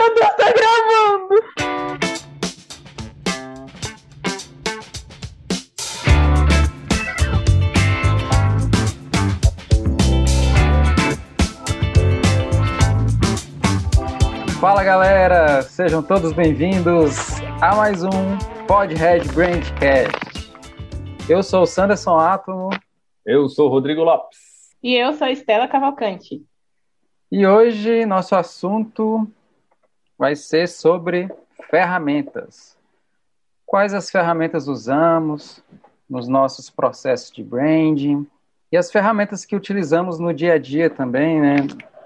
Meu Deus, tá gravando! Fala galera, sejam todos bem-vindos a mais um Podhead Brandcast. Eu sou o Sanderson Átomo. Eu sou o Rodrigo Lopes. E eu sou a Estela Cavalcante. E hoje nosso assunto vai ser sobre ferramentas. Quais as ferramentas usamos nos nossos processos de branding e as ferramentas que utilizamos no dia a dia também, né?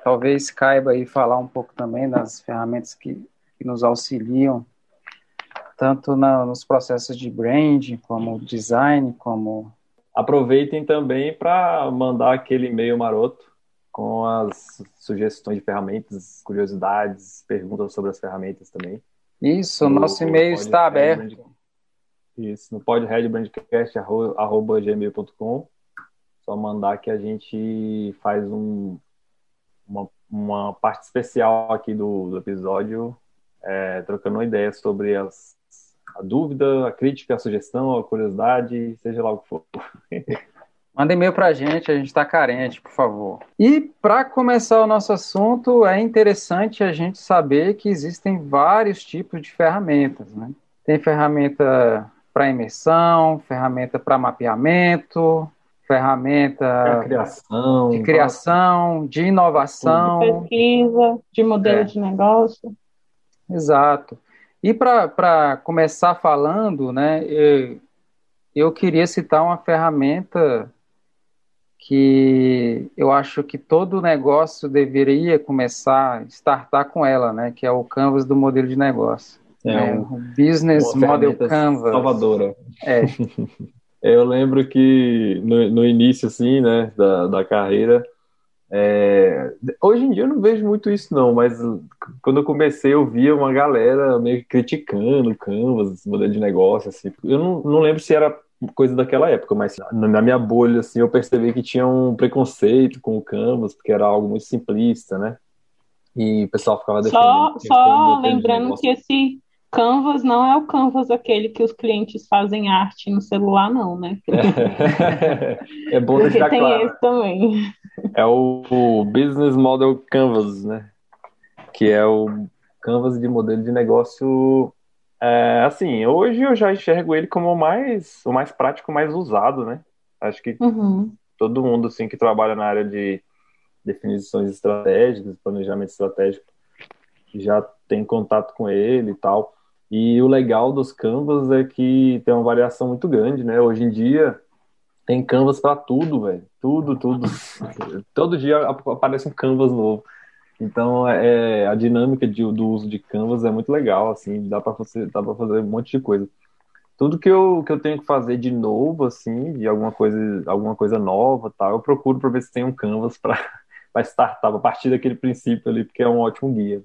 Talvez caiba aí falar um pouco também das ferramentas que, que nos auxiliam tanto na, nos processos de branding, como design, como aproveitem também para mandar aquele e-mail maroto com as sugestões de ferramentas, curiosidades, perguntas sobre as ferramentas também. Isso, no, nosso e-mail está aberto. Brand... Isso, no podheadbrandcast.gmail.com Só mandar que a gente faz um, uma, uma parte especial aqui do, do episódio, é, trocando uma ideia sobre as, a dúvida, a crítica, a sugestão, a curiosidade, seja lá o que for. Manda e-mail para a gente, a gente está carente, por favor. E para começar o nosso assunto, é interessante a gente saber que existem vários tipos de ferramentas. Né? Tem ferramenta para imersão, ferramenta para mapeamento, ferramenta criação, de criação, de inovação, de pesquisa, de modelo é. de negócio. Exato. E para começar falando, né, eu, eu queria citar uma ferramenta que eu acho que todo negócio deveria começar a startar com ela, né? Que é o Canvas do modelo de negócio. É, né? um, Business Model Canvas. Salvadora. É. eu lembro que no, no início, assim, né, da, da carreira, é... hoje em dia eu não vejo muito isso não, mas quando eu comecei eu via uma galera meio que criticando o Canvas, modelo de negócio, assim. Eu não, não lembro se era coisa daquela época, mas na minha bolha, assim, eu percebi que tinha um preconceito com o Canvas, porque era algo muito simplista, né? E o pessoal ficava defendendo. Só, só lembrando que esse Canvas não é o Canvas aquele que os clientes fazem arte no celular, não, né? É, é bom Porque deixar tem claro. esse também. É o, o Business Model Canvas, né? Que é o Canvas de modelo de negócio é, assim, hoje eu já enxergo ele como o mais, o mais prático, mais usado, né? Acho que Uhum. todo mundo assim que trabalha na área de definições estratégicas, planejamento estratégico, já tem contato com ele e tal. E o legal dos canvas é que tem uma variação muito grande, né? Hoje em dia tem canvas para tudo, velho. Tudo, tudo. Todo dia aparece um canvas novo. Então, é, a dinâmica de, do uso de Canvas é muito legal, assim, dá para você, dá para fazer um monte de coisa. Tudo que eu, que eu tenho que fazer de novo, assim, de alguma coisa, alguma coisa nova, tal, eu procuro para ver se tem um Canvas para startar a partir daquele princípio ali, porque é um ótimo guia.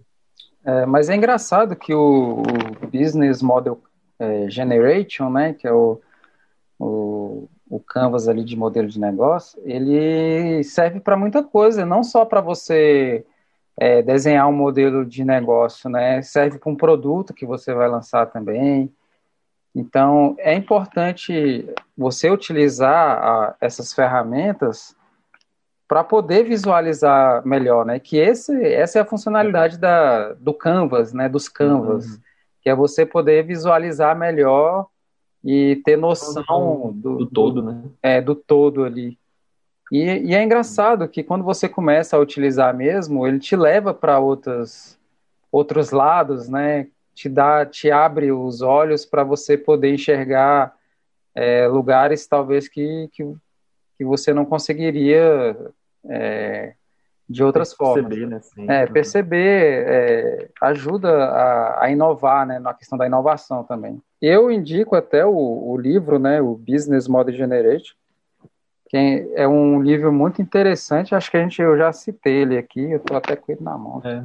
É, mas é engraçado que o, o Business Model é, Generation, né, que é o, o, o Canvas ali de modelo de negócio, ele serve para muita coisa, não só para você é, desenhar um modelo de negócio, né? Serve para um produto que você vai lançar também. Então, é importante você utilizar a, essas ferramentas para poder visualizar melhor, né? Que esse, essa é a funcionalidade da, do Canvas, né? Dos Canvas, uhum. que é você poder visualizar melhor e ter noção do, do todo, né? É, do todo ali. E, e, é engraçado que quando você começa a utilizar mesmo, ele te leva para outros outros lados, né? Te dá, te abre os olhos para você poder enxergar é, lugares talvez que, que, que, você não conseguiria é, de outras perceber, formas. Né? Sim. É, perceber é, ajuda a, a, inovar, né? Na questão da inovação também. Eu indico até o, o livro, né? O Business Model Generation é um livro muito interessante. Acho que a gente, eu já citei ele aqui, eu tô até com ele na mão. É.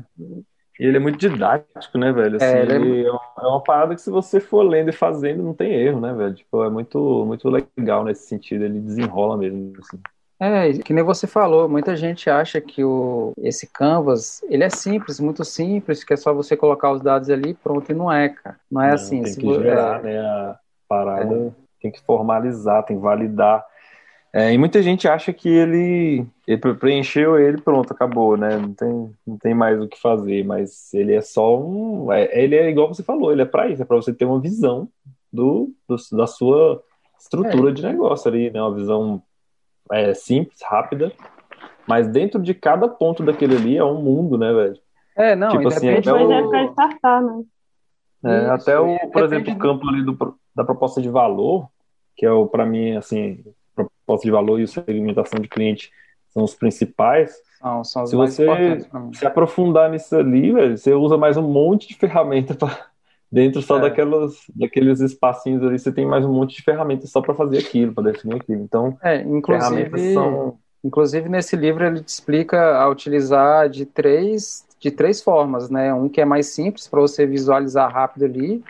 E ele é muito didático, né, velho? Assim, É, ele é... é uma parada que se você for lendo e fazendo, não tem erro, né, velho? Tipo, é muito, muito legal nesse sentido, ele desenrola mesmo, assim. É, que nem você falou, muita gente acha que o, esse Canvas, ele é simples, muito simples, que é só você colocar os dados ali pronto, e não é, cara. Não é não, assim. Tem que gerar, é, né, a parada, é. tem que formalizar, tem que validar. É, e muita gente acha que ele, ele preencheu ele, pronto, acabou, né? Não tem, não tem mais o que fazer, mas ele é só um. É, ele é igual você falou, ele é para isso, é para você ter uma visão do, do da sua estrutura é. de negócio ali, né? Uma visão é, simples, rápida, mas dentro de cada ponto daquele ali é um mundo, né, velho? É, não, tipo assim, até o... é startar, né? É, até o, por exemplo, o campo ali do, da proposta de valor, que é o para mim assim proposta de valor e segmentação de cliente são os principais. Não, são se você se aprofundar nisso ali, velho, você usa mais um monte de ferramenta para dentro só é. daquelas, daqueles espacinhos ali, você tem mais um monte de ferramentas só para fazer aquilo, para definir aquilo. Então, é, inclusive, são... inclusive nesse livro ele te explica a utilizar de três de três formas, né? Um que é mais simples para você visualizar rápido ali,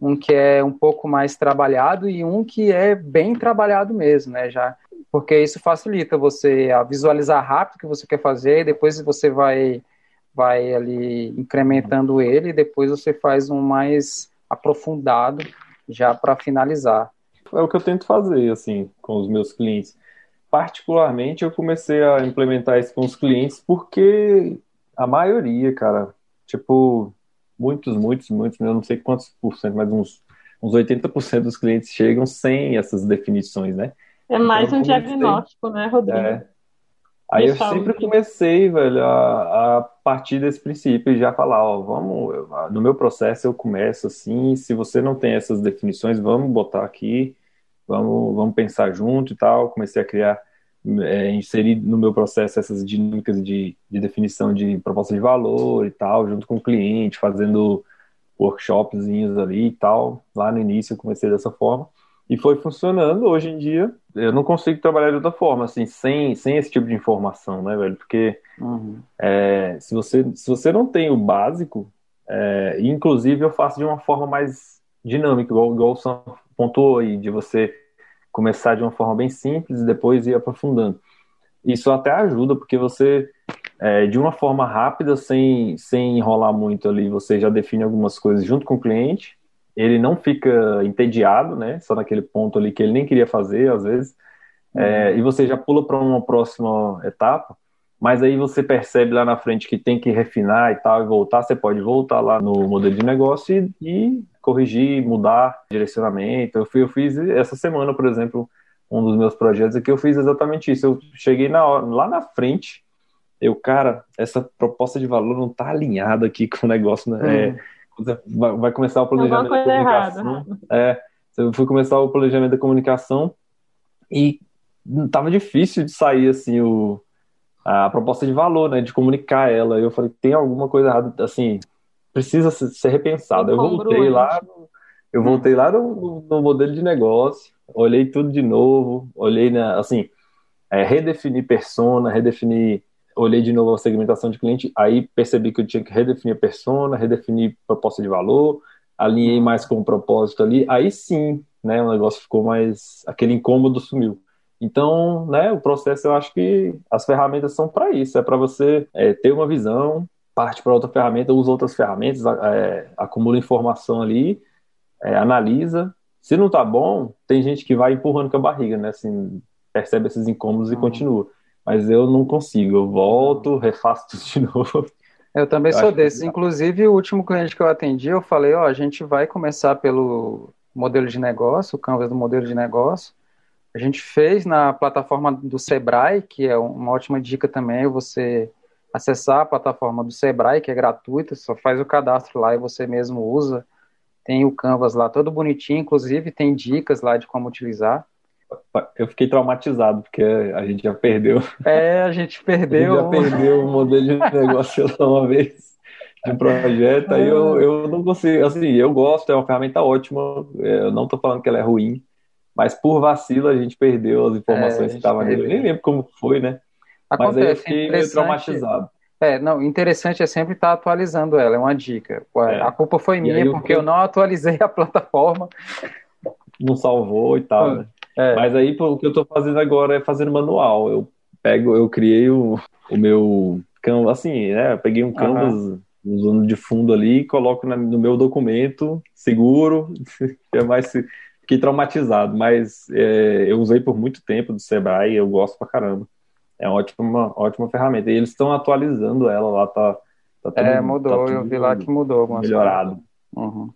um que é um pouco mais trabalhado e um que é bem trabalhado mesmo, né? Já porque isso facilita você a visualizar rápido o que você quer fazer, e depois você vai vai ali incrementando ele, e depois você faz um mais aprofundado já para finalizar. É o que eu tento fazer assim com os meus clientes. Particularmente eu comecei a implementar isso com os clientes porque a maioria, cara, tipo, muitos, muitos, muitos, eu não sei quantos por cento, mas uns, uns 80% dos clientes chegam sem essas definições, né? É mais então, um diagnóstico, né, Rodrigo? É. Aí eu sempre comecei, velho, a, a partir desse princípio e já falar, ó, vamos, eu, no meu processo eu começo assim, se você não tem essas definições, vamos botar aqui, vamos, vamos pensar junto e tal. Comecei a criar é, inserir no meu processo essas dinâmicas de, de definição de proposta de valor e tal, junto com o cliente, fazendo workshopzinhos ali e tal. Lá no início eu comecei dessa forma e foi funcionando. Hoje em dia eu não consigo trabalhar de outra forma, assim, sem, sem esse tipo de informação, né, velho? Porque uhum. é, se, você, se você não tem o básico, é, inclusive eu faço de uma forma mais dinâmica, igual, igual o Sam pontuou aí, de você começar de uma forma bem simples e depois ir aprofundando. Isso até ajuda, porque você, é, de uma forma rápida, sem, sem enrolar muito ali, você já define algumas coisas junto com o cliente, ele não fica entediado, né? Só naquele ponto ali que ele nem queria fazer, às vezes, é, uhum. e você já pula para uma próxima etapa, mas aí você percebe lá na frente que tem que refinar e tal, e voltar, você pode voltar lá no modelo de negócio e, e corrigir, mudar direcionamento. Eu, fui, eu fiz essa semana, por exemplo, um dos meus projetos aqui, eu fiz exatamente isso. Eu cheguei na hora, lá na frente, eu, cara, essa proposta de valor não tá alinhada aqui com o negócio, né? É, vai, vai, começar o planejamento da comunicação. É, eu fui começar o planejamento da comunicação e tava difícil de sair assim o a proposta de valor, né, de comunicar ela. Eu falei, tem alguma coisa errada, assim, precisa ser repensado. Eu voltei lá, eu voltei lá no, no, modelo de negócio, olhei tudo de novo, olhei na, assim, é, redefinir persona, redefinir, olhei de novo a segmentação de cliente, aí percebi que eu tinha que redefinir a persona, redefinir proposta de valor, alinhei mais com o propósito ali, aí sim, né, o negócio ficou mais, aquele incômodo sumiu. Então, né, o processo eu acho que as ferramentas são para isso, é para você é, ter uma visão, parte para outra ferramenta, usa outras ferramentas, é, acumula informação ali, é, analisa. Se não tá bom, tem gente que vai empurrando com a barriga, né? Assim, percebe esses incômodos uhum. e continua. Mas eu não consigo, eu volto, refaço tudo de novo. Eu também eu sou desses. Que... Inclusive, o último cliente que eu atendi, eu falei, ó, a gente vai começar pelo modelo de negócio, o Canvas do modelo de negócio. A gente fez na plataforma do Sebrae, que é uma ótima dica também, você acessar a plataforma do Sebrae, que é gratuita, só faz o cadastro lá e você mesmo usa. Tem o Canvas lá todo bonitinho, inclusive tem dicas lá de como utilizar. Eu fiquei traumatizado, porque a gente já perdeu. É, a gente perdeu. A gente já perdeu o modelo de negócio lá uma vez de um projeto, aí eu, eu não consigo, assim, eu gosto, é uma ferramenta ótima, eu não estou falando que ela é ruim, mas por vacilo a gente perdeu as informações é, que estavam nele. Eu nem lembro como foi, né? Acontece, Mas aí eu fiquei meio traumatizado. É, não, interessante é sempre estar atualizando ela, é uma dica. É. A culpa foi minha, porque eu... eu não atualizei a plataforma. Não salvou e tal, né? É. Mas aí o que eu estou fazendo agora é fazendo manual. Eu pego, eu criei o, o meu canvas, assim, né? Eu peguei um canvas uhum. usando de fundo ali e coloco na, no meu documento seguro, é mais fiquei traumatizado, mas é, eu usei por muito tempo do Sebrae e eu gosto pra caramba. É uma ótima, ótima ferramenta. E eles estão atualizando ela lá, tá, tá tudo, É, mudou, tá eu vi lá que mudou. Melhorado. Uhum.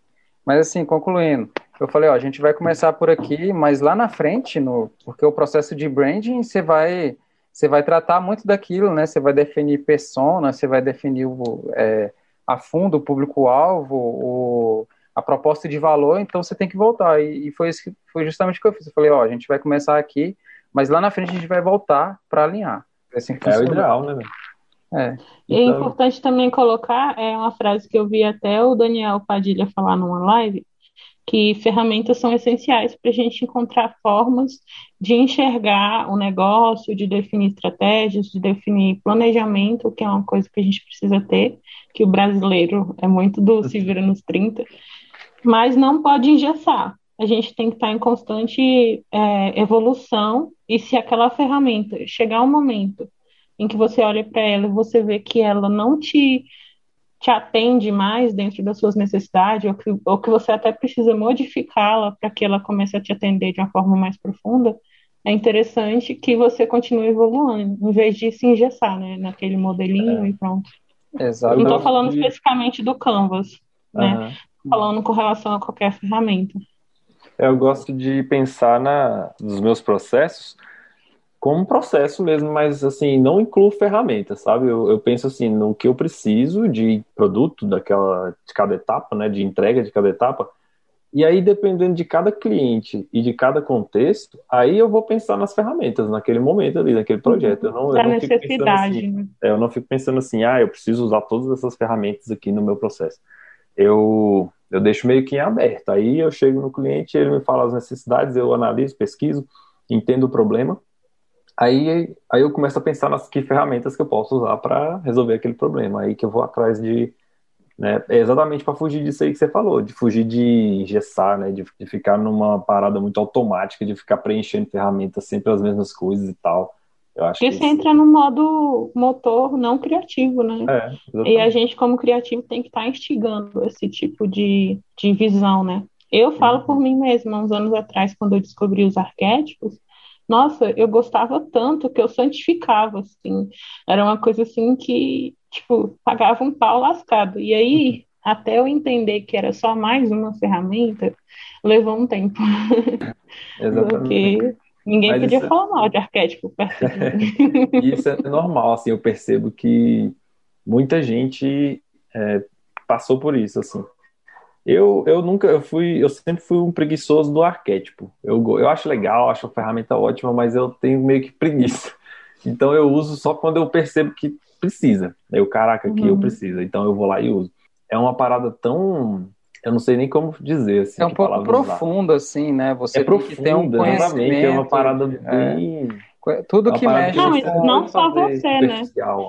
Mas assim, concluindo, eu falei, ó, a gente vai começar por aqui, mas lá na frente, no, porque o processo de branding, você vai, você vai tratar muito daquilo, né? Você vai definir persona, você vai definir o, é, a fundo o público-alvo, o a proposta de valor, então você tem que voltar. E, e foi, isso foi justamente o que eu fiz. Eu falei, ó, a gente vai começar aqui, mas lá na frente a gente vai voltar para alinhar. É assim é o ideal, né? É. E é então... é importante também colocar, é uma frase que eu vi até o Daniel Padilha falar numa live, que ferramentas são essenciais para a gente encontrar formas de enxergar o negócio, de definir estratégias, de definir planejamento, que é uma coisa que a gente precisa ter, que o brasileiro é muito do se vira nos 30, mas não pode engessar. A gente tem que estar em constante é, evolução e se aquela ferramenta chegar um momento em que você olha para ela e você vê que ela não te, te atende mais dentro das suas necessidades, ou que, ou que você até precisa modificá-la para que ela comece a te atender de uma forma mais profunda, é interessante que você continue evoluindo, em vez de se engessar né, naquele modelinho é. e pronto. Exato. Não estou falando especificamente do Canvas, né? Uhum. Falando com relação a qualquer ferramenta. Eu gosto de pensar na, nos meus processos como um processo mesmo, mas assim, não incluo ferramentas, sabe? Eu, eu, penso assim, no que eu preciso de produto daquela, de cada etapa, né? De entrega de cada etapa. E aí, dependendo de cada cliente e de cada contexto, aí eu vou pensar nas ferramentas naquele momento ali, naquele projeto. Eu não, eu não fico pensando assim, né? é, eu não fico pensando assim, ah, eu preciso usar todas essas ferramentas aqui no meu processo. Eu, eu deixo meio que em aberto. Aí eu chego no cliente, ele me fala as necessidades, eu analiso, pesquiso, entendo o problema. Aí, aí eu começo a pensar nas que ferramentas que eu posso usar para resolver aquele problema. Aí que eu vou atrás de, né? É exatamente para fugir disso aí que você falou, de fugir de engessar, né? De, de, ficar numa parada muito automática, de ficar preenchendo ferramentas sempre as mesmas coisas e tal. Eu acho Porque que você isso... entra no modo motor não criativo, né? É, e a gente, como criativo, tem que estar tá instigando esse tipo de, de visão, né? Eu falo uhum. por mim mesma, uns anos atrás, quando eu descobri os arquétipos, nossa, eu gostava tanto que eu santificava, assim. Era uma coisa assim que tipo, pagava um pau lascado. E aí, até eu entender que era só mais uma ferramenta, levou um tempo. Exatamente. Porque ninguém Mas podia isso... É falar mal de arquétipo perto de Isso é normal, assim, eu percebo que muita gente é, passou por isso, assim. Eu, eu nunca, eu fui, eu sempre fui um preguiçoso do arquétipo. Eu, eu acho legal, acho a ferramenta ótima, mas eu tenho meio que preguiça. Então eu uso só quando eu percebo que precisa. Eu, caraca, aqui uhum. eu preciso, então eu vou lá e uso. É uma parada tão. Eu não sei nem como dizer. Assim, é um pouco profundo, assim, né? Você é profundo, tem um conhecimento. É uma parada é. bem. É. Tudo que mexe. Não, com não só você, né?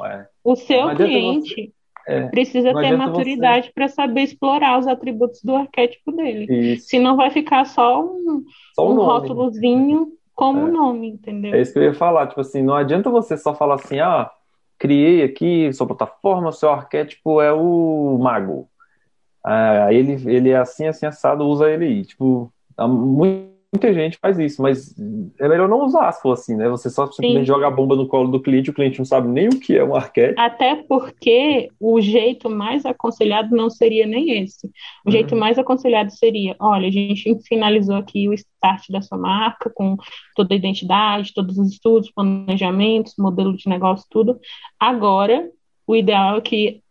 É. O seu cliente. É, precisa ter maturidade você... para saber explorar os atributos do arquétipo dele. Isso. Senão vai ficar só um, só um, um rótulozinho como é. nome, entendeu? É isso que eu ia falar. Tipo assim, não adianta você só falar assim, ah, criei aqui sua plataforma, seu arquétipo é o mago. Ah, ele, ele é assim, assim, assado, usa ele aí. Tipo, muito muita gente faz isso, mas é melhor não usar se for assim, né? Você só simplesmente Sim. joga a bomba no colo do cliente, o cliente não sabe nem o que é um arquétipo. Até porque o jeito mais aconselhado não seria nem esse. O uhum. jeito mais aconselhado seria: olha, a gente finalizou aqui o start da sua marca, com toda a identidade, todos os estudos, planejamentos, modelo de negócio, tudo. Agora, o ideal é que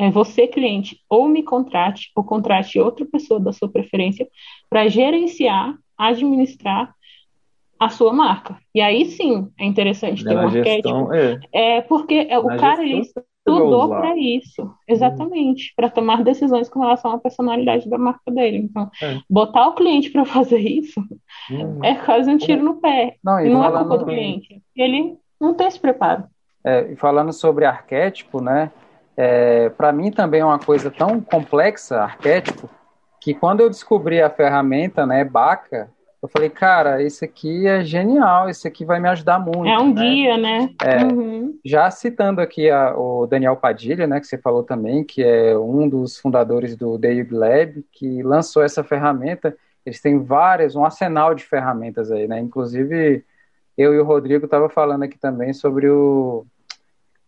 é, você, cliente, ou me contrate, ou contrate outra pessoa da sua preferência para gerenciar administrar a sua marca. E aí sim é interessante ter um arquétipo. É. é porque é, o cara ele estudou para isso, exatamente, hum. para tomar decisões com relação à personalidade da marca dele. Então, é. botar o cliente para fazer isso hum. é quase um tiro no pé. Não, e não é culpa do cliente. Ele não tem esse preparo. É, falando sobre arquétipo, né? É, para mim também é uma coisa tão complexa, arquétipo, que quando eu descobri a ferramenta, né, Baca, Eu falei, cara, esse aqui é genial, esse aqui vai me ajudar muito. É um né? guia, né? É, uhum. Já citando aqui a, o Daniel Padilha, né, que você falou também, que é um dos fundadores do Dave Lab, que lançou essa ferramenta. Eles têm várias, um arsenal de ferramentas aí, né? Inclusive, eu e o Rodrigo estava falando aqui também sobre o,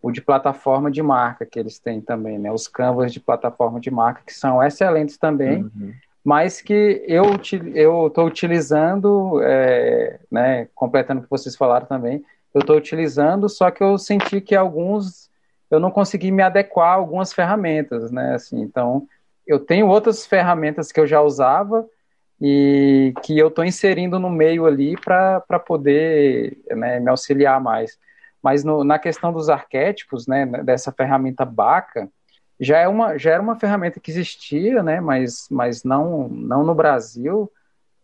o de plataforma de marca que eles têm também, né? Os canvas de plataforma de marca, que são excelentes também. Uhum mas que eu eu estou utilizando, é, né, completando o que vocês falaram também, eu estou utilizando, só que eu senti que alguns eu não consegui me adequar a algumas ferramentas, né, assim, então eu tenho outras ferramentas que eu já usava e que eu estou inserindo no meio ali para poder né, me auxiliar mais. Mas no, na questão dos arquétipos, né, dessa ferramenta Baca, já, é uma, já era uma ferramenta que existia, né, mas, mas não, não no Brasil,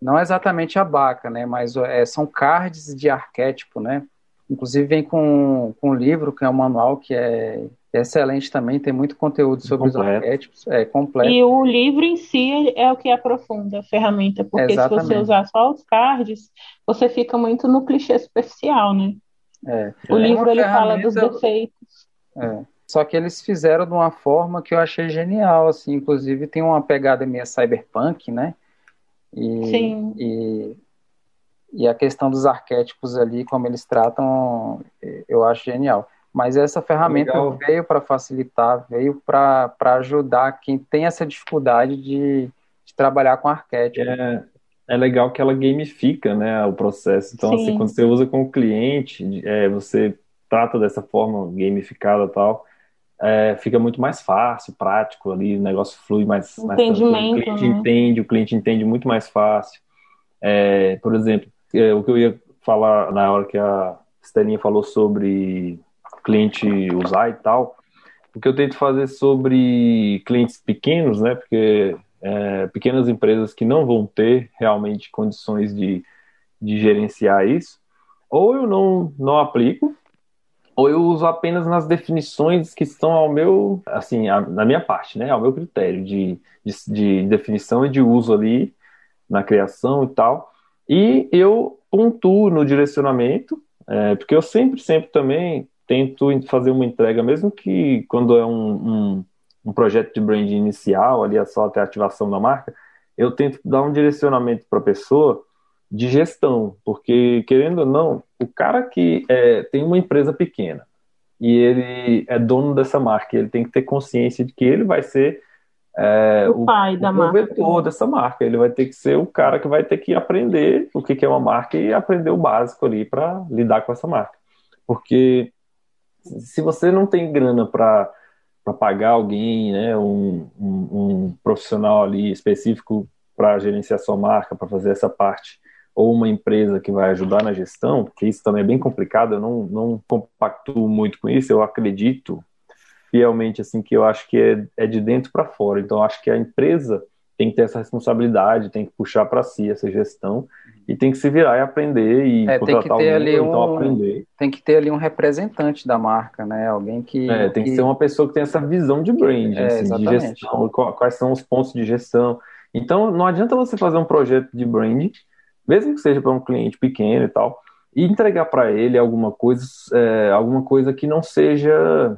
não exatamente a Baca, né, mas é, são cards de arquétipo, né, inclusive vem com, com um livro, que é um manual que é, excelente também, tem muito conteúdo sobre completo. os arquétipos, é completo. E o livro em si é o que aprofunda a ferramenta, porque Exatamente. se você usar só os cards, você fica muito no clichê superficial, né? É. O é livro ele fala dos defeitos. É. Só que eles fizeram de uma forma que eu achei genial, assim, inclusive tem uma pegada meio cyberpunk, né? E, Sim. E, e a questão dos arquétipos ali, como eles tratam, eu acho genial. Mas essa ferramenta Legal. veio para facilitar, veio para ajudar quem tem essa dificuldade de, de trabalhar com arquétipo. É, é legal que ela gamifica né, o processo. Então, assim, Sim. assim, quando você usa com o cliente, é, você trata dessa forma gamificada e tal, é, fica muito mais fácil, prático ali, o negócio flui mais, mais Entendimento, o cliente né? entende, o cliente entende muito mais fácil. É, por exemplo, é, o que eu ia falar na hora que a Estelinha falou sobre cliente usar e tal, o que eu tento fazer sobre clientes pequenos, né, porque é, pequenas empresas que não vão ter realmente condições de, de gerenciar isso, ou eu não, não aplico, ou eu uso apenas nas definições que estão ao meu, assim, a, na minha parte, né, ao meu critério de, de, de, definição e de uso ali na criação e tal. E eu pontuo no direcionamento, é, porque eu sempre, sempre também tento fazer uma entrega, mesmo que quando é um, um, um projeto de brand inicial, ali é só até a ativação da marca, eu tento dar um direcionamento para a pessoa de gestão, porque querendo ou não, o cara que é, tem uma empresa pequena e ele é dono dessa marca, ele tem que ter consciência de que ele vai ser é, o, o, pai da o marca. dessa marca. Ele vai ter que ser o cara que vai ter que aprender o que é uma marca e aprender o básico ali para lidar com essa marca. Porque se você não tem grana para pagar alguém, né, um, um, um profissional ali específico para gerenciar sua marca, para fazer essa parte ou uma empresa que vai ajudar na gestão, porque isso também é bem complicado, eu não, não compactuo muito com isso, eu acredito fielmente assim que eu acho que é, é de dentro para fora, então acho que a empresa tem que ter essa responsabilidade, tem que puxar para si essa gestão e tem que se virar e aprender e é, contratar alguém ali então um, aprender. Tem que ter ali um representante da marca, né? Alguém que é, tem que, que ser uma pessoa que tem essa visão de brand, é, assim, de gestão, quais são os pontos de gestão. Então não adianta você fazer um projeto de brand mesmo que seja para um cliente pequeno e tal, e entregar para ele alguma coisa, é, alguma coisa que não seja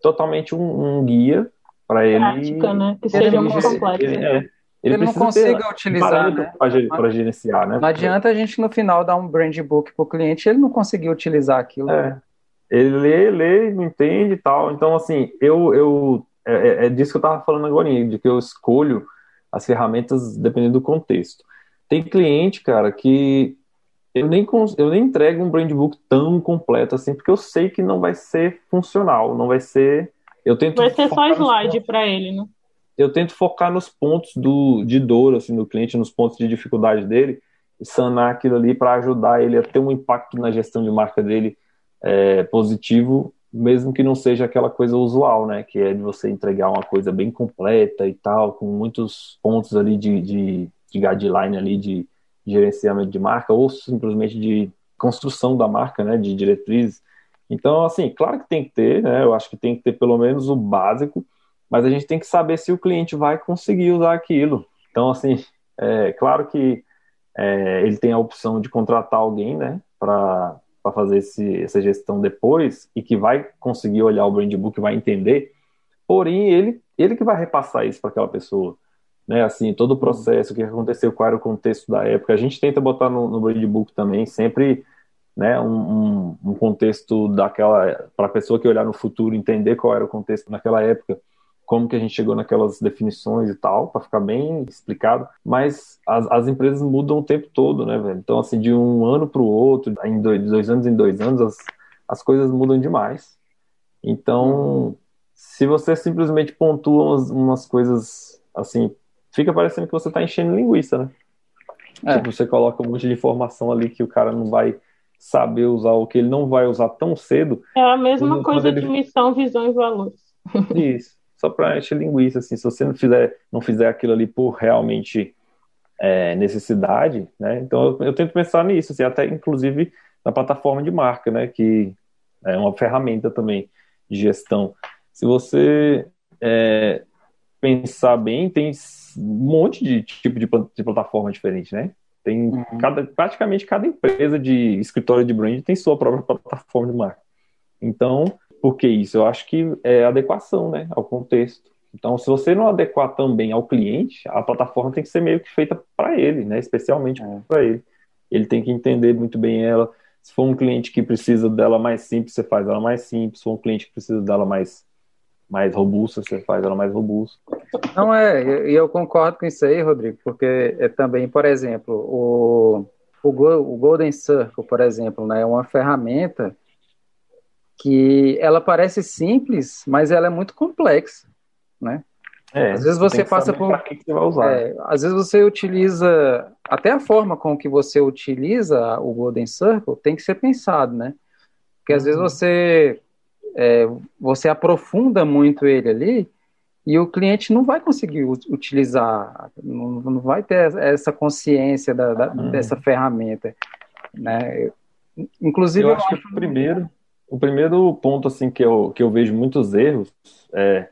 totalmente um, um guia para ele. Prática, né? Que seja muito complexo. Ele, é, ele, ele não consiga ter, utilizar né? para gerenciar, né? Não adianta a gente no final dar um brand book para o cliente, ele não conseguir utilizar aquilo. É. Ele lê, lê, não entende e tal. Então, assim, eu, eu é, é, é disso que eu estava falando agora, de que eu escolho as ferramentas dependendo do contexto. Tem cliente, cara, que eu nem, eu nem entrego um brand book tão completo assim, porque eu sei que não vai ser funcional, não vai ser. Eu tento vai ser só slide para ele, né? Eu tento focar nos pontos do, de dor assim, do cliente, nos pontos de dificuldade dele, e sanar aquilo ali para ajudar ele a ter um impacto na gestão de marca dele é, positivo, mesmo que não seja aquela coisa usual, né? Que é de você entregar uma coisa bem completa e tal, com muitos pontos ali de, de de guideline ali de gerenciamento de marca ou simplesmente de construção da marca, né, de diretrizes. Então, assim, claro que tem que ter, né, eu acho que tem que ter pelo menos o básico, mas a gente tem que saber se o cliente vai conseguir usar aquilo. Então, assim, é claro que é, ele tem a opção de contratar alguém, né, para fazer esse, essa gestão depois e que vai conseguir olhar o brand book, vai entender. Porém, ele, ele que vai repassar isso para aquela pessoa, né? Assim, todo o processo, o que aconteceu, qual era o contexto da época. A gente tenta botar no, no brand book também, sempre né, um, um, contexto daquela para a pessoa que olhar no futuro entender qual era o contexto naquela época como que a gente chegou naquelas definições e tal, para ficar bem explicado. Mas as, as, empresas mudam o tempo todo, né, velho? Então, assim, de um ano para o outro, em dois, de dois anos em dois anos, as, as coisas mudam demais. Então, se você simplesmente pontua umas, umas coisas assim, fica parecendo que você está enchendo linguiça, né? É. Tipo, você coloca um monte de informação ali que o cara não vai saber usar, ou que ele não vai usar tão cedo. É a mesma quando, coisa quando ele... de missão, visão e valores. Isso só para encher linguiça, assim, se você não fizer, não fizer aquilo ali por realmente é, necessidade, né, então eu, eu, tento pensar nisso, assim, até inclusive na plataforma de marca, né, que é uma ferramenta também de gestão. Se você é, pensar bem, tem um monte de tipo de, de plataforma diferente, né? Tem uhum. cada, praticamente cada empresa de escritório de brand tem sua própria plataforma de marca. Então, por que isso? Eu acho que é adequação né, ao contexto. Então, se você não adequar também ao cliente, a plataforma tem que ser meio que feita para ele, né? especialmente é. para ele. Ele tem que entender muito bem ela. Se for um cliente que precisa dela mais simples, você faz ela mais simples. Se for um cliente que precisa dela mais, mais robusta, você faz ela mais robusta. Não é, e eu, concordo com isso aí, Rodrigo, porque é também, por exemplo, o, o, o Golden Circle, por exemplo, né, é uma ferramenta que ela parece simples, mas ela é muito complexa, né? É, às vezes você passa por. Que você vai usar. É, às vezes você utiliza. Até a forma com que você utiliza o Golden Circle tem que ser pensado, né? Porque às uhum. vezes você, é, você aprofunda muito ele ali e o cliente não vai conseguir utilizar, não, não vai ter essa consciência da, da, uhum. dessa ferramenta. Né? Inclusive, eu, eu acho, acho que primeiro o primeiro ponto assim que eu, que eu vejo muitos erros é,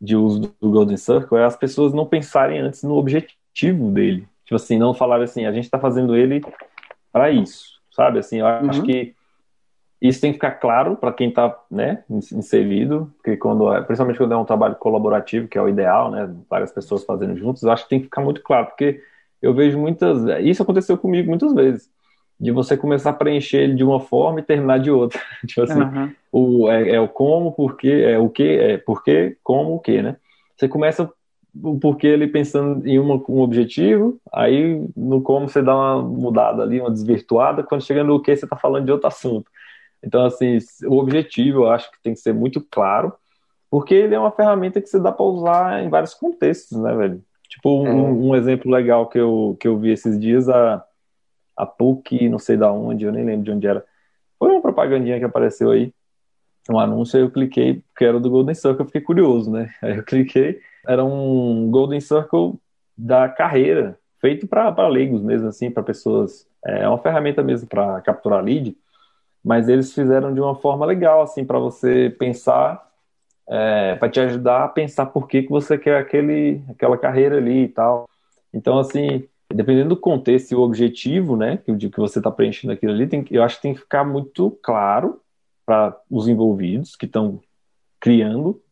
de uso do Golden Circle é as pessoas não pensarem antes no objetivo dele. Tipo assim, não falarem assim, a gente está fazendo ele para isso, sabe? Assim, eu uhum. acho que isso tem que ficar claro para quem está né, inserido, porque quando, é, principalmente quando é um trabalho colaborativo, que é o ideal, né, várias pessoas fazendo juntos, eu acho que tem que ficar muito claro, porque eu vejo muitas, isso aconteceu comigo muitas vezes de você começar a preencher ele de uma forma e terminar de outra. tipo assim, uhum. o, é, é, o como, porquê, é o que, é porquê, como, o que, né? Você começa o porquê ele pensando em uma, um objetivo, aí no como você dá uma mudada ali, uma desvirtuada, quando chega no que você está falando de outro assunto. Então, assim, o objetivo eu acho que tem que ser muito claro, porque ele é uma ferramenta que você dá para usar em vários contextos, né, velho? Tipo, um, é. um, exemplo legal que eu, que eu vi esses dias, a a PUC, não sei da onde, eu nem lembro de onde era. Foi uma propagandinha que apareceu aí, um anúncio, aí eu cliquei, porque era do Golden Circle, eu fiquei curioso, né? Aí eu cliquei, era um Golden Circle da carreira, feito para leigos mesmo, assim, para pessoas. É uma ferramenta mesmo para capturar lead, mas eles fizeram de uma forma legal, assim, para você pensar, é, para te ajudar a pensar por que, que você quer aquele, aquela carreira ali e tal. Então, assim, dependendo do contexto e o objetivo, né, que, que você está preenchendo aquilo ali, tem, eu acho que tem que ficar muito claro para os envolvidos que estão criando,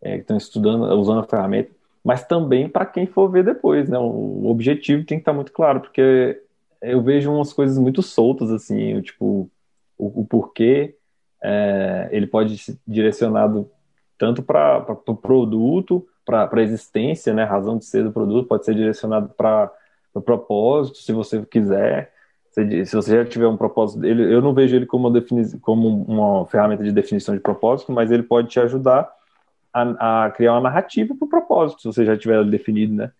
é, que estão estudando, usando a ferramenta, mas também para quem for ver depois, né, o objetivo tem que estar tá muito claro, porque eu vejo umas coisas muito soltas, assim, tipo, o, o porquê é, ele pode ser direcionado tanto para o pro produto, para a existência, né, razão de ser do produto, pode ser direcionado para no propósito, se você quiser. Se você já tiver um propósito, ele, eu não vejo ele como uma, como uma ferramenta de definição de propósito, mas ele pode te ajudar a, a criar uma narrativa para o propósito, se você já tiver definido, né?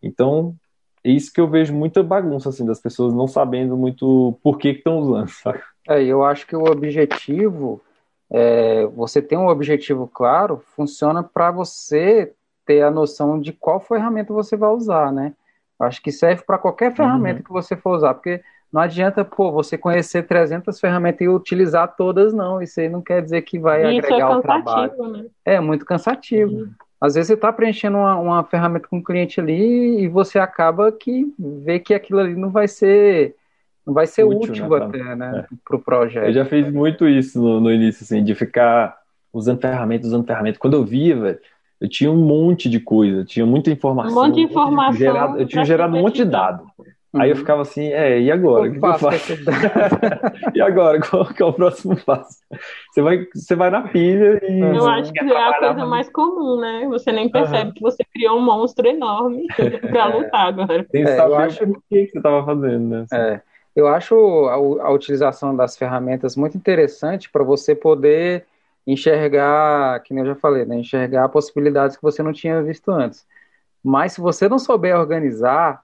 Então, é isso que eu vejo muita bagunça, assim, das pessoas não sabendo muito por que estão usando, sabe? É, eu acho que o objetivo, é, você tem um objetivo claro, funciona para você ter a noção de qual ferramenta você vai usar, né? Acho que serve para qualquer ferramenta uhum. que você for usar, porque não adianta, pô, você conhecer 300 ferramentas e utilizar todas, não. Isso aí não quer dizer que vai Isso é agregar é o trabalho. Né? É muito cansativo. Uhum. às vezes você está preenchendo uma, uma, ferramenta com o cliente ali e você acaba que vê que aquilo ali não vai ser vai ser útil, útil né, até, né, é. para o projeto. Eu já fiz muito isso no, no, início, assim, de ficar usando ferramentas, usando ferramentas. Quando eu via, velho, eu tinha um monte de coisa, tinha muita informação. Um monte de informação. De gerado, eu tinha gerado um monte de dado. Uhum. Aí eu ficava assim, é, e agora? O que, que eu faço? e agora? Qual é o próximo passo? Você vai, você vai na pilha e. Eu acho que é a coisa mais comum, né? Você nem percebe uhum. que você criou um monstro enorme para lutar agora. Tem que é, saber eu acho... o que você estava fazendo, né? Assim. É. Eu acho a, a utilização das ferramentas muito interessante para você poder enxergar, que nem eu já falei, né? enxergar possibilidades que você não tinha visto antes. Mas se você não souber organizar,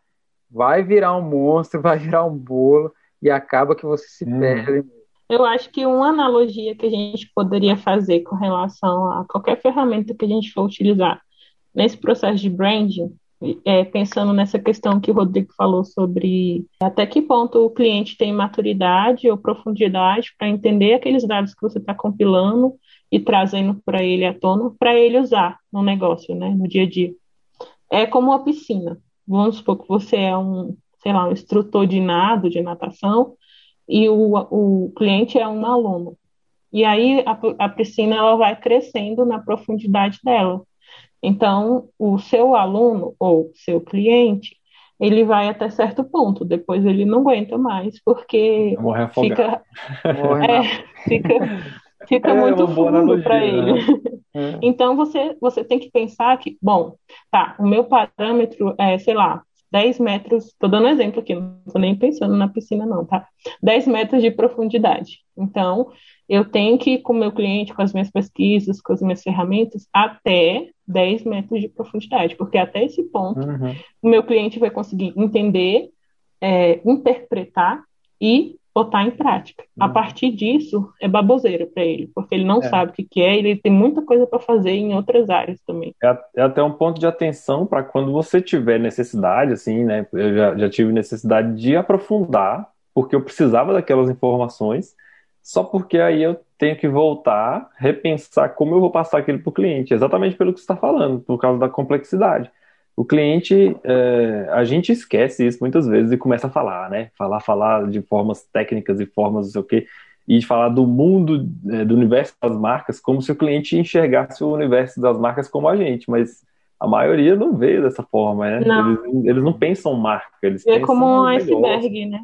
vai virar um monstro, vai virar um bolo e acaba que você se hum. perde. Eu acho que uma analogia que a gente poderia fazer com relação a qualquer ferramenta que a gente for utilizar nesse processo de branding, é, pensando nessa questão que o Rodrigo falou sobre até que ponto o cliente tem maturidade ou profundidade para entender aqueles dados que você está compilando e trazendo para ele à tona, para ele usar no negócio, né, no dia a dia. É como uma piscina vamos supor que você é um, sei lá, um instrutor de nado, de natação, e o, o cliente é um aluno. E aí a, a piscina ela vai crescendo na profundidade dela. Então, o seu aluno ou seu cliente, ele vai até certo ponto, depois ele não aguenta mais, porque fica, é, fica, fica é muito fundo para ele. Né? É. Então você, você tem que pensar que, bom, tá, o meu parâmetro é, sei lá, 10 metros, estou dando exemplo aqui, não estou nem pensando na piscina, não, tá? 10 metros de profundidade. Então, eu tenho que ir com o meu cliente, com as minhas pesquisas, com as minhas ferramentas, até 10 metros de profundidade, porque até esse ponto uhum. o meu cliente vai conseguir entender, é, interpretar e botar em prática. Uhum. A partir disso, é baboseira para ele, porque ele não é. sabe o que, que é, ele tem muita coisa para fazer em outras áreas também. É, é até um ponto de atenção para quando você tiver necessidade, assim, né? Eu já, já tive necessidade de aprofundar, porque eu precisava daquelas informações, só porque aí eu tenho que voltar, repensar como eu vou passar aquilo para o cliente, exatamente pelo que você está falando, por causa da complexidade o cliente, é, a gente esquece isso muitas vezes e começa a falar, né? Falar, falar de formas técnicas e formas não sei o quê, e falar do mundo, é, do universo das marcas, como se o cliente enxergasse o universo das marcas como a gente, mas a maioria não vê dessa forma, né? Não. Eles, eles não pensam marca, eles é pensam como um iceberg, né?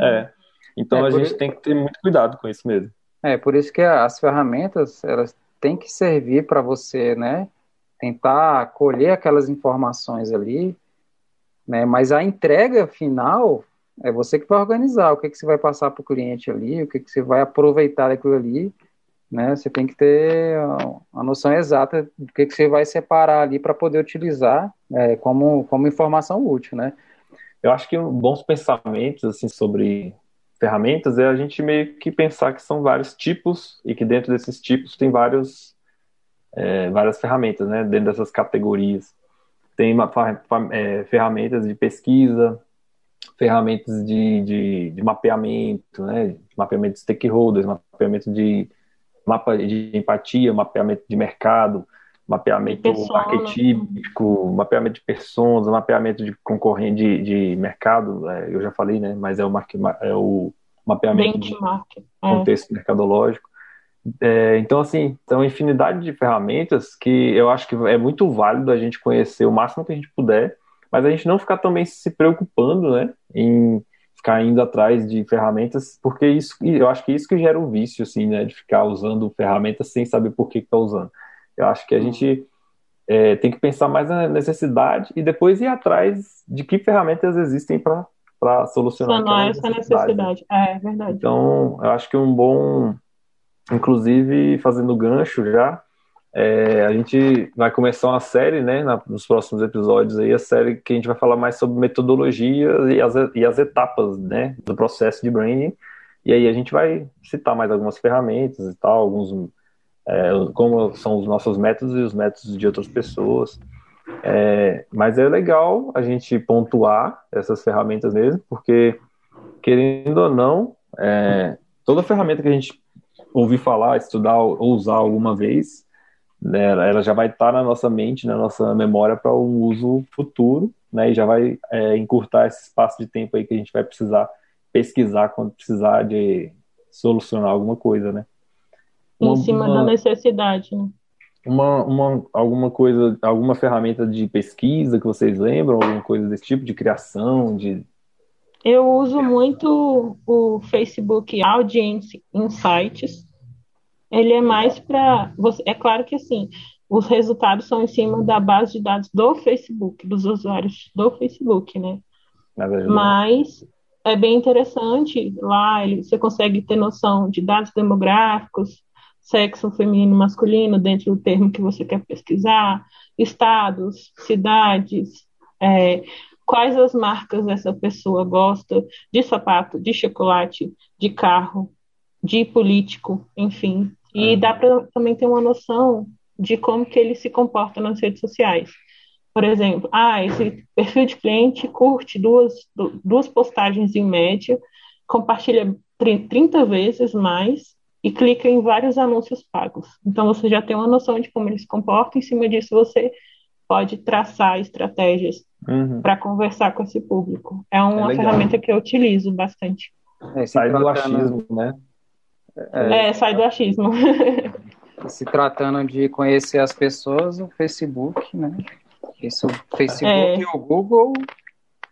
É. Então é, a gente isso... tem que ter muito cuidado com isso mesmo. É, por isso que as ferramentas, elas têm que servir para você, né? tentar colher aquelas informações ali, né? Mas a entrega final é você que vai organizar o que, que você vai passar para o cliente ali, o que, que você vai aproveitar daquilo ali, né? Você tem que ter a noção exata do que, que você vai separar ali para poder utilizar é, como, como informação útil, né? Eu acho que bons pensamentos assim sobre ferramentas é a gente meio que pensar que são vários tipos e que dentro desses tipos tem vários é, várias ferramentas, né, dentro dessas categorias. Tem uma, é, ferramentas de pesquisa, ferramentas de, de, de, mapeamento, né, mapeamento de stakeholders, mapeamento de mapa de empatia, mapeamento de mercado, mapeamento Persona. arquetípico, mapeamento de pessoas, mapeamento de concorrente de, de mercado, é, eu já falei, né, mas é o, é o mapeamento Benchmark. de contexto é. mercadológico. É, então, assim, são infinidade de ferramentas que eu acho que é muito válido a gente conhecer o máximo que a gente puder, mas a gente não ficar também se preocupando, né, em ficar indo atrás de ferramentas, porque isso, eu acho que isso que gera um vício, assim, né, de ficar usando ferramentas sem saber por que está usando. Eu acho que a gente é, tem que pensar mais na necessidade e depois ir atrás de que ferramentas existem para solucionar essa necessidade. necessidade. É, é verdade. Então, eu acho que um bom Inclusive, fazendo gancho já, é, a gente vai começar uma série, né, na, nos próximos episódios aí, a série que a gente vai falar mais sobre metodologia e as, e as etapas, né, do processo de branding. E aí a gente vai citar mais algumas ferramentas e tal, alguns, é, como são os nossos métodos e os métodos de outras pessoas. É, mas é legal a gente pontuar essas ferramentas mesmo, porque, querendo ou não, é, toda ferramenta que a gente ouvir falar, estudar ou usar alguma vez, né, ela já vai estar na nossa mente, na nossa memória para um uso futuro, né? E já vai é, encurtar esse espaço de tempo aí que a gente vai precisar pesquisar quando precisar de solucionar alguma coisa, né? Uma, em cima uma, da necessidade, né? Uma, uma, alguma coisa, alguma ferramenta de pesquisa que vocês lembram, alguma coisa desse tipo de criação, de eu uso muito o Facebook Audience Insights. Ele é mais para você. É claro que assim, os resultados são em cima da base de dados do Facebook, dos usuários do Facebook, né? Mas é bem interessante. Lá você consegue ter noção de dados demográficos, sexo feminino, masculino, dentro do termo que você quer pesquisar, estados, cidades, é, quais as marcas essa pessoa gosta de sapato, de chocolate, de carro, de político, enfim. E uhum. dá para também ter uma noção de como que ele se comporta nas redes sociais. Por exemplo, ah, esse perfil de cliente curte duas, duas postagens em média, compartilha 30 vezes mais e clica em vários anúncios pagos. Então você já tem uma noção de como ele se comporta, em cima disso você pode traçar estratégias uhum. para conversar com esse público. É uma é ferramenta que eu utilizo bastante. É, sai do achismo, né? É, é, sai do achismo. se tratando de conhecer as pessoas, o Facebook, né? Isso, o Facebook é. e o Google,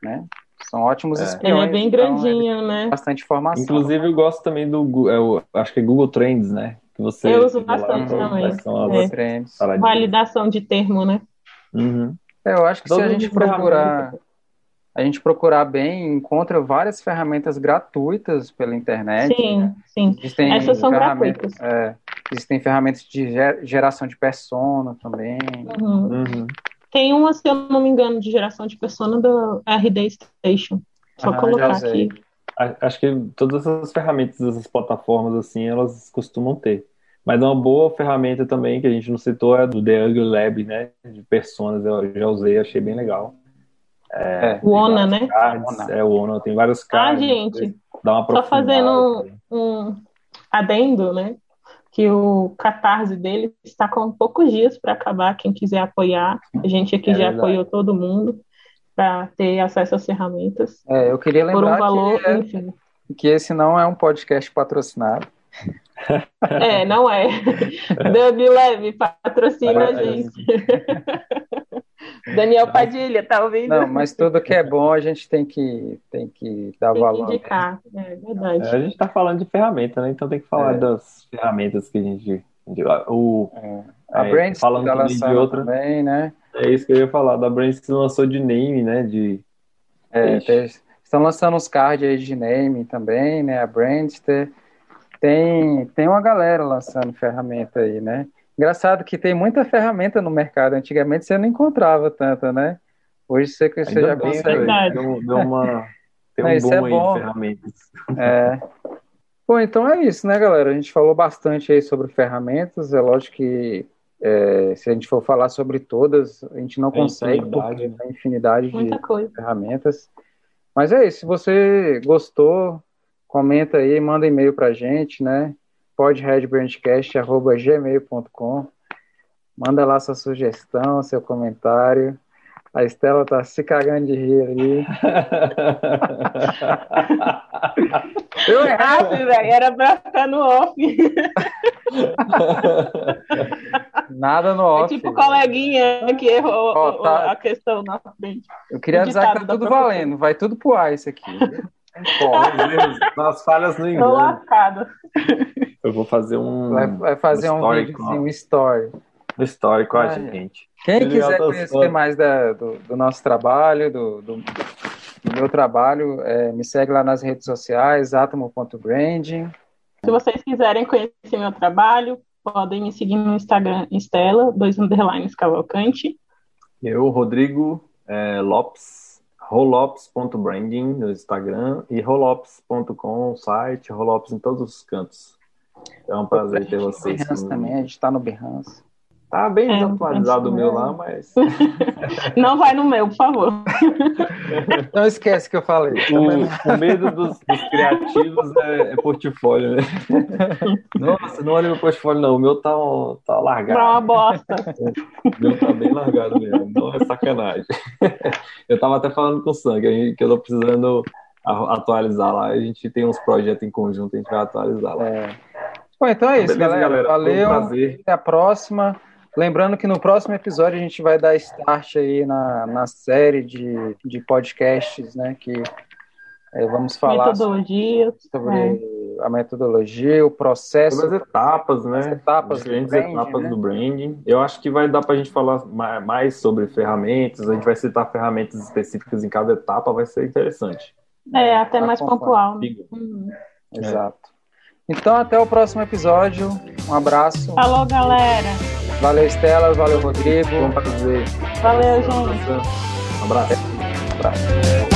né? São ótimos é. espiões. Ele é bem então, grandinho, né? Bastante informação. Inclusive, eu gosto também do, é, acho que é Google Trends, né? Que você eu uso bastante também. É. Validação de termo, né? Uhum. É, eu acho que Todo se a gente procurar, a gente procurar bem, encontra várias ferramentas gratuitas pela internet. Sim, né? sim. Existem Essas são gratuitas. É, existem ferramentas de geração de persona também. Uhum. Uhum. Tem uma, se eu não me engano, de geração de persona do RD Station. Só ah, colocar aqui. Acho que todas essas ferramentas, essas plataformas, assim, elas costumam ter. Mas uma boa ferramenta também que a gente não citou é do The Ugly Lab, né? De personas, eu já usei, achei bem legal. É, o ONA, né? Cards, é o ONA, tem vários ah, cards. Ah, gente, dá uma só fazendo um, um adendo, né? Que o catarse dele está com poucos dias para acabar. Quem quiser apoiar, a gente aqui é já verdade. apoiou todo mundo para ter acesso às ferramentas. É, eu queria lembrar por um valor, que, é, que esse não é um podcast patrocinado. É, não é. Dub Leve, patrocina a gente. Daniel Padilha, tá ouvindo? Não, mas tudo que é bom a gente tem que, tem que dar tem valor. Que indicar, é verdade. É, a gente está falando de ferramenta, né? Então tem que falar é. das ferramentas que a gente. O, é. A é, Brains falando tá de outra também, né? É isso que eu ia falar. Da Brains que lançou de name, né? De. É, estão lançando uns cards aí de name também, né? A Brandster. Tem, tem uma galera lançando ferramenta aí, né? Engraçado que tem muita ferramenta no mercado. Antigamente você não encontrava tanta, né? Hoje você, você já bem, consegue. Deu, deu uma, tem um isso é bom. de ferramentas. É. Bom, então é isso, né, galera? A gente falou bastante aí sobre ferramentas. É lógico que é, se a gente for falar sobre todas, a gente não é consegue, porque tem infinidade de coisa. ferramentas. Mas é isso. Se você gostou, comenta aí, manda e-mail pra gente, né? podheadbrandcast.gmail.com Manda lá sua sugestão, seu comentário. A Estela tá se cagando de rir ali. Eu errado, velho. Era pra ficar no off. Nada no off. É tipo coleguinha que errou oh, tá. a questão na frente. Eu queria dizer que tá tudo valendo. Vai tudo pro ar isso aqui. Pô, nas falhas no engano. Eu vou fazer um. Vai, vai fazer um, um vídeo, assim, um story. Um story com a gente. Quem Ele quiser conhecer mais da, do, do, nosso trabalho, do, do, do meu trabalho, é, me segue lá nas redes sociais, atomo.branding. Se vocês quiserem conhecer meu trabalho, podem me seguir no Instagram, Estela, dois underlines Cavalcante. Eu, Rodrigo é, Lopes, rolops.branding no Instagram e rolops.com, site, rolops em todos os cantos. É um prazer ter vocês. Behance também, a gente está no Behance. Tá bem é, desatualizado o meu lá, mas. Não vai no meu, por favor. Não esquece que eu falei. O, o medo dos, dos criativos é, é, portfólio, né? Nossa, não olha meu portfólio, não. O meu tá, tá largado. Tá uma bosta. O meu tá bem largado mesmo. Não é sacanagem. Eu tava até falando com o Sam que eu tô precisando atualizar lá. A gente tem uns projetos em conjunto, a gente vai atualizar lá. É. Bom, então é isso, Beleza, galera. galera. Valeu. Um até a próxima. Lembrando que no próximo episódio a gente vai dar start aí na, na série de, de podcasts, né? Que é, vamos falar metodologia, sobre é. a metodologia, o processo. Sobre as etapas, né? As etapas Diferentes do branding, etapas né? do branding. Eu acho que vai dar para a gente falar mais sobre ferramentas, a gente vai citar ferramentas específicas em cada etapa, vai ser interessante. É, até mais pontual. Né? Uhum. Exato. Então, até o próximo episódio. Um abraço. Falou, galera. Valeu, Estela. Valeu, Rodrigo. Valeu, gente. Um abraço. Um abraço.